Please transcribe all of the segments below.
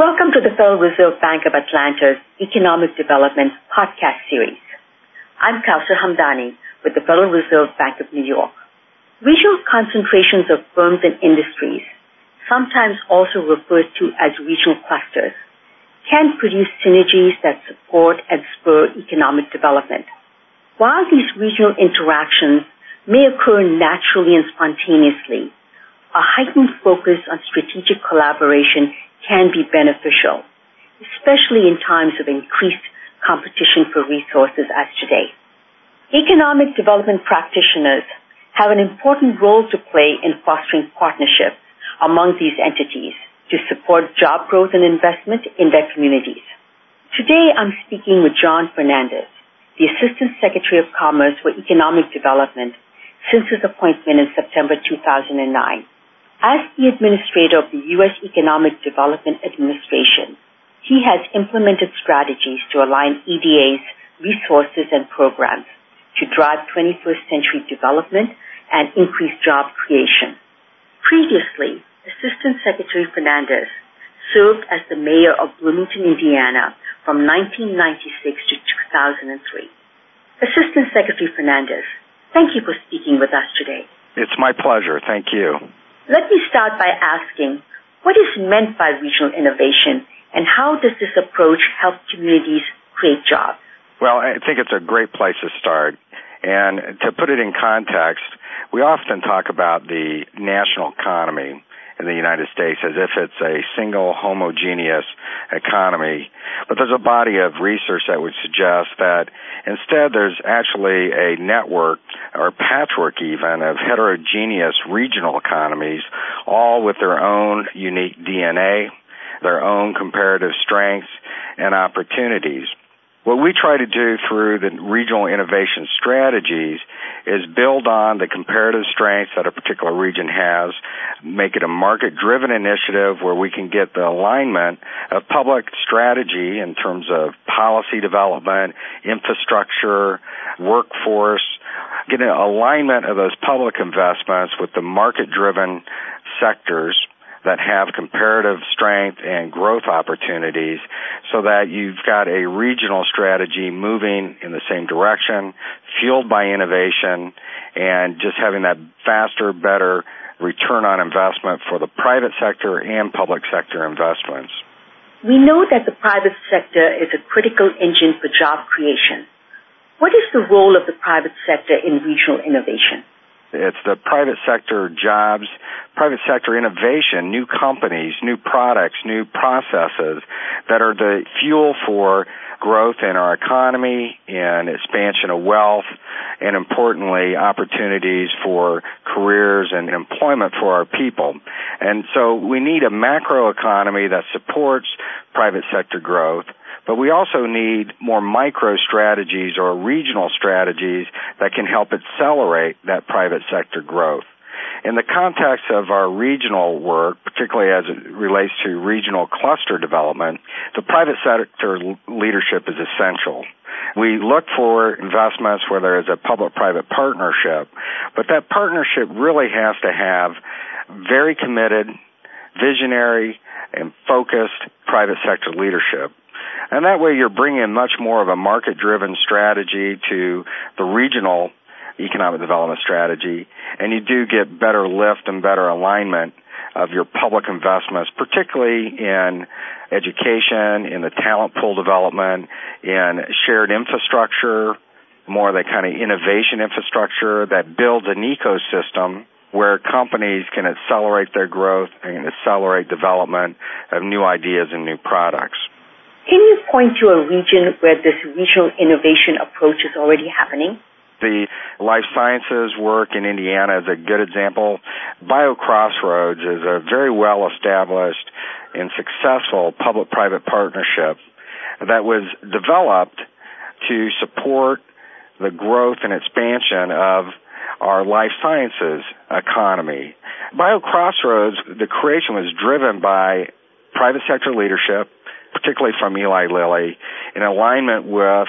Welcome to the Federal Reserve Bank of Atlanta's Economic Development Podcast Series. I'm Kausar Hamdani with the Federal Reserve Bank of New York. Regional concentrations of firms and industries, sometimes also referred to as regional clusters, can produce synergies that support and spur economic development. While these regional interactions may occur naturally and spontaneously, a heightened focus on strategic collaboration can be beneficial, especially in times of increased competition for resources as today. Economic development practitioners have an important role to play in fostering partnerships among these entities to support job growth and investment in their communities. Today I'm speaking with John Fernandez, the Assistant Secretary of Commerce for Economic Development since his appointment in September 2009. As the administrator of the U.S. Economic Development Administration, he has implemented strategies to align EDA's resources and programs to drive 21st century development and increase job creation. Previously, Assistant Secretary Fernandez served as the mayor of Bloomington, Indiana from 1996 to 2003. Assistant Secretary Fernandez, thank you for speaking with us today. It's my pleasure. Thank you. Let me start by asking, what is meant by regional innovation and how does this approach help communities create jobs? Well, I think it's a great place to start. And to put it in context, we often talk about the national economy in the United States as if it's a single homogeneous economy. But there's a body of research that would suggest that instead there's actually a network or patchwork even of heterogeneous regional economies, all with their own unique DNA, their own comparative strengths and opportunities. What we try to do through the regional innovation strategies is build on the comparative strengths that a particular region has, make it a market driven initiative where we can get the alignment of public strategy in terms of policy development, infrastructure, workforce, get an alignment of those public investments with the market driven sectors that have comparative strength and growth opportunities so that you've got a regional strategy moving in the same direction, fueled by innovation, and just having that faster, better return on investment for the private sector and public sector investments. We know that the private sector is a critical engine for job creation. What is the role of the private sector in regional innovation? It's the private sector jobs, private sector innovation, new companies, new products, new processes that are the fuel for growth in our economy and expansion of wealth and importantly opportunities for careers and employment for our people. And so we need a macro economy that supports private sector growth but we also need more micro strategies or regional strategies that can help accelerate that private sector growth. In the context of our regional work, particularly as it relates to regional cluster development, the private sector leadership is essential. We look for investments where there is a public-private partnership, but that partnership really has to have very committed, visionary, and focused private sector leadership. And that way you're bringing much more of a market driven strategy to the regional economic development strategy, and you do get better lift and better alignment of your public investments, particularly in education, in the talent pool development, in shared infrastructure, more of the kind of innovation infrastructure that builds an ecosystem where companies can accelerate their growth and accelerate development of new ideas and new products. Can you point to a region where this regional innovation approach is already happening? The life sciences work in Indiana is a good example. BioCrossroads is a very well established and successful public private partnership that was developed to support the growth and expansion of our life sciences economy. BioCrossroads, the creation was driven by private sector leadership, particularly from Eli Lilly, in alignment with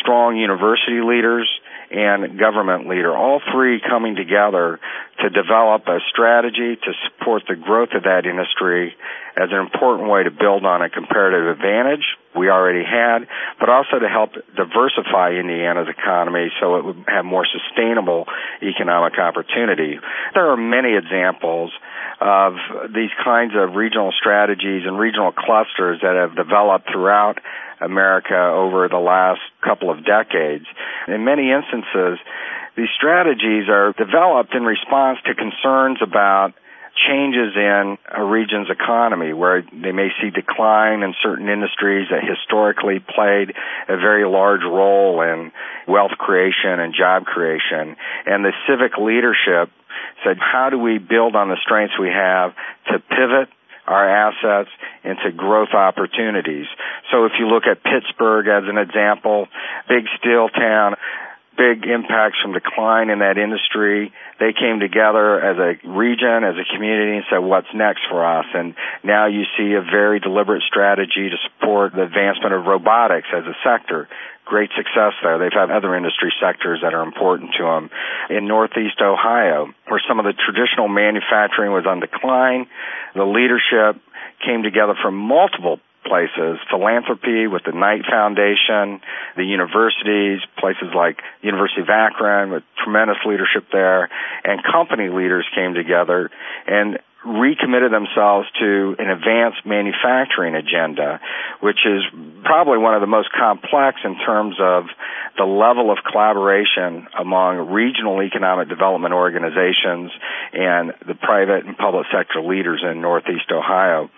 strong university leaders and government leader, all three coming together to develop a strategy to support the growth of that industry as an important way to build on a comparative advantage we already had, but also to help diversify Indiana's economy so it would have more sustainable economic opportunity. There are many examples of these kinds of regional strategies and regional clusters that have developed throughout America over the last couple of decades. In many instances, these strategies are developed in response to concerns about changes in a region's economy where they may see decline in certain industries that historically played a very large role in wealth creation and job creation. And the civic leadership said, how do we build on the strengths we have to pivot our assets into growth opportunities. So if you look at Pittsburgh as an example, big steel town, big impacts from decline in that industry. They came together as a region, as a community, and said, what's next for us? And now you see a very deliberate strategy to support the advancement of robotics as a sector. Great success there. They've had other industry sectors that are important to them. In Northeast Ohio, where some of the traditional manufacturing was on decline, the leadership came together from multiple places, philanthropy with the Knight Foundation, the universities, places like University of Akron with tremendous leadership there, and company leaders came together and recommitted themselves to an advanced manufacturing agenda, which is probably one of the most complex in terms of the level of collaboration among regional economic development organizations and the private and public sector leaders in Northeast Ohio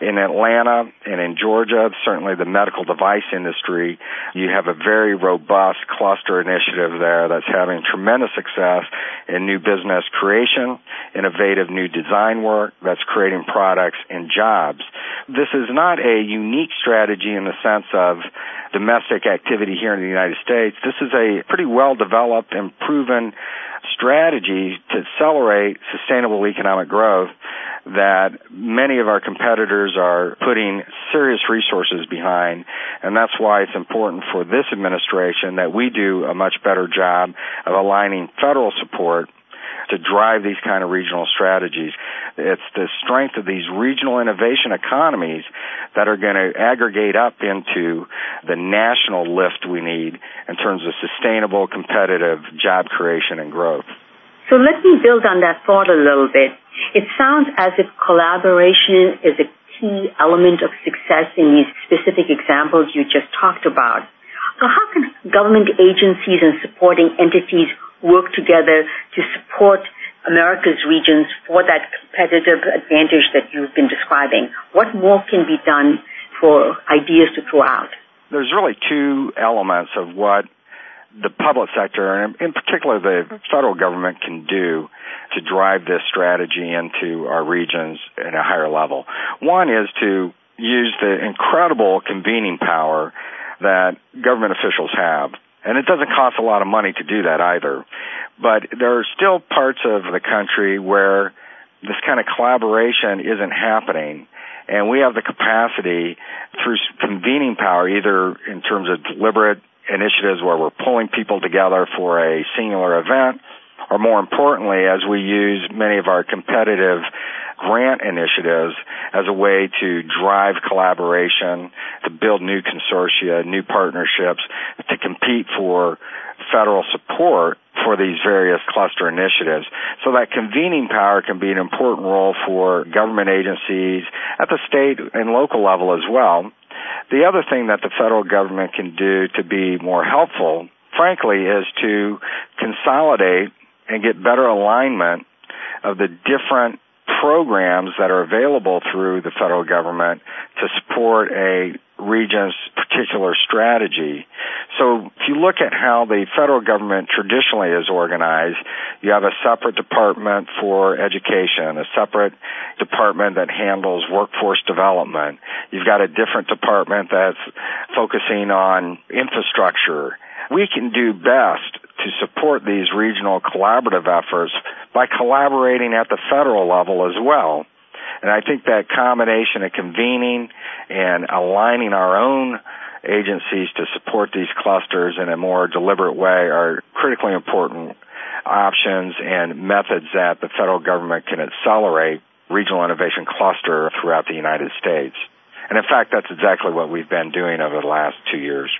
in Atlanta and in Georgia, certainly the medical device industry, you have a very robust cluster initiative there that's having tremendous success in new business creation, innovative new design work that's creating products and jobs. This is not a unique strategy in the sense of domestic activity here in the United States. This is a pretty well developed and proven strategy to accelerate sustainable economic growth that many of our competitors are putting serious resources behind, and that's why it's important for this administration that we do a much better job of aligning federal support to drive these kind of regional strategies. It's the strength of these regional innovation economies that are going to aggregate up into the national lift we need in terms of sustainable, competitive job creation and growth. So let me build on that thought a little bit. It sounds as if collaboration is a key element of success in these specific examples you just talked about. So how can government agencies and supporting entities work together to support America's regions for that competitive advantage that you've been describing? What more can be done for ideas to throw out? There's really two elements of what the public sector, and in particular the federal government, can do to drive this strategy into our regions at a higher level. One is to use the incredible convening power that government officials have. And it doesn't cost a lot of money to do that either. But there are still parts of the country where this kind of collaboration isn't happening. And we have the capacity through convening power, either in terms of deliberate initiatives where we're pulling people together for a singular event, or more importantly, as we use many of our competitive grant initiatives as a way to drive collaboration, to build new consortia, new partnerships, to compete for federal support for these various cluster initiatives. So that convening power can be an important role for government agencies at the state and local level as well the other thing that the federal government can do to be more helpful, frankly, is to consolidate and get better alignment of the different programs that are available through the federal government to support a region's particular strategy. So if you look at how the federal government traditionally is organized, you have a separate department for education, a separate department that handles workforce development. You've got a different department that's focusing on infrastructure. We can do best to support these regional collaborative efforts by collaborating at the federal level as well. And I think that combination of convening and aligning our own agencies to support these clusters in a more deliberate way are critically important options and methods that the federal government can accelerate regional innovation cluster throughout the United States. And in fact, that's exactly what we've been doing over the last two years.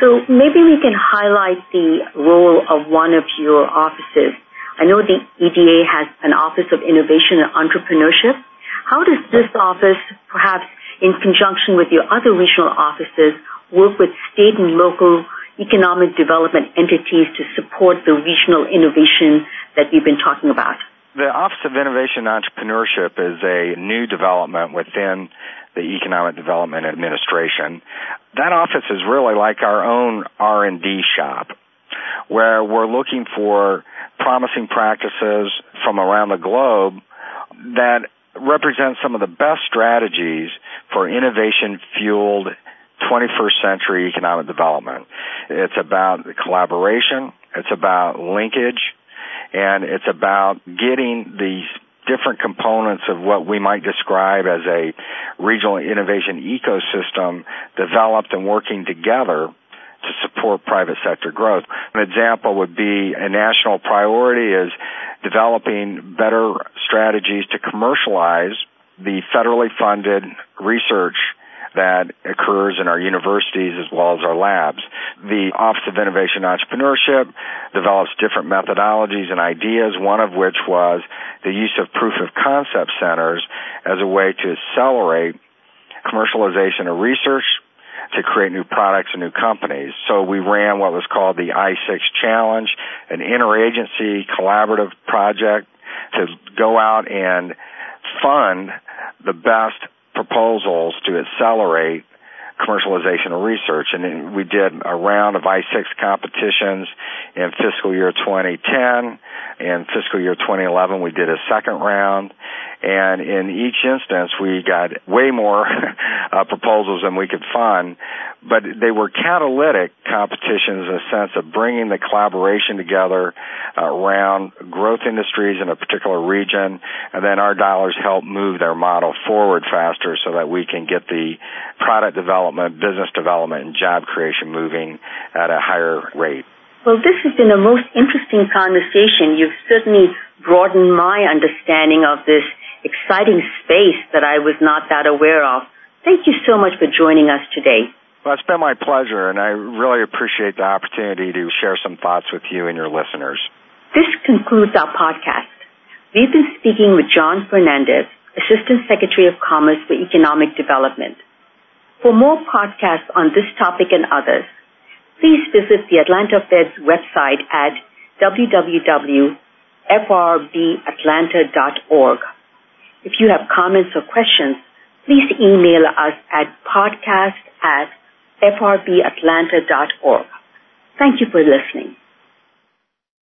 So maybe we can highlight the role of one of your offices. I know the EDA has an Office of Innovation and Entrepreneurship. How does this office, perhaps in conjunction with your other regional offices, work with state and local economic development entities to support the regional innovation that we've been talking about? The Office of Innovation and Entrepreneurship is a new development within the Economic Development Administration. That office is really like our own R&D shop where we're looking for promising practices from around the globe that represent some of the best strategies for innovation fueled 21st century economic development. It's about collaboration, it's about linkage, and it's about getting these different components of what we might describe as a regional innovation ecosystem developed and working together to support private sector growth. An example would be a national priority is developing better strategies to commercialize the federally funded research that occurs in our universities as well as our labs. The Office of Innovation and Entrepreneurship develops different methodologies and ideas, one of which was the use of proof of concept centers as a way to accelerate commercialization of research to create new products and new companies. So we ran what was called the I6 Challenge, an interagency collaborative project to go out and fund the best proposals to accelerate commercialization of research. And we did a round of I6 competitions in fiscal year 2010. In fiscal year 2011, we did a second round. And in each instance, we got way more uh, proposals than we could fund. But they were catalytic competitions in the sense of bringing the collaboration together uh, around growth industries in a particular region. And then our dollars help move their model forward faster so that we can get the product development, business development, and job creation moving at a higher rate. Well, this has been a most interesting conversation. You've certainly broadened my understanding of this exciting space that I was not that aware of. Thank you so much for joining us today. Well, it's been my pleasure, and I really appreciate the opportunity to share some thoughts with you and your listeners. This concludes our podcast. We've been speaking with John Fernandez, Assistant Secretary of Commerce for Economic Development. For more podcasts on this topic and others, please visit the Atlanta Fed's website at www.frbatlanta.org. If you have comments or questions, please email us at podcast at frbatlanta.org. Thank you for listening.